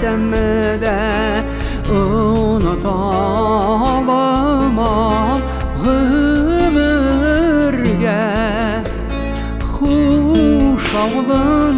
gitsem de unutamam. Ömürge Huş avlım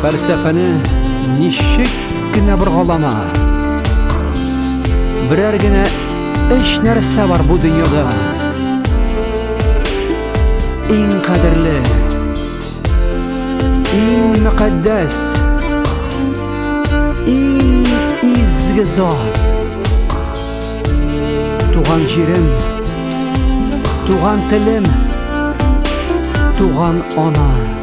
фәлсәфәне ничек кенә боргалама. Берәр генә өч нәрсә бар бу дөньяда. Иң кадерле иң мөкаддәс иң изге зат. Туган җирем туган телем туган ана.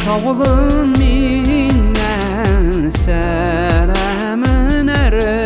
Sağlığın minnən sərəmin ərim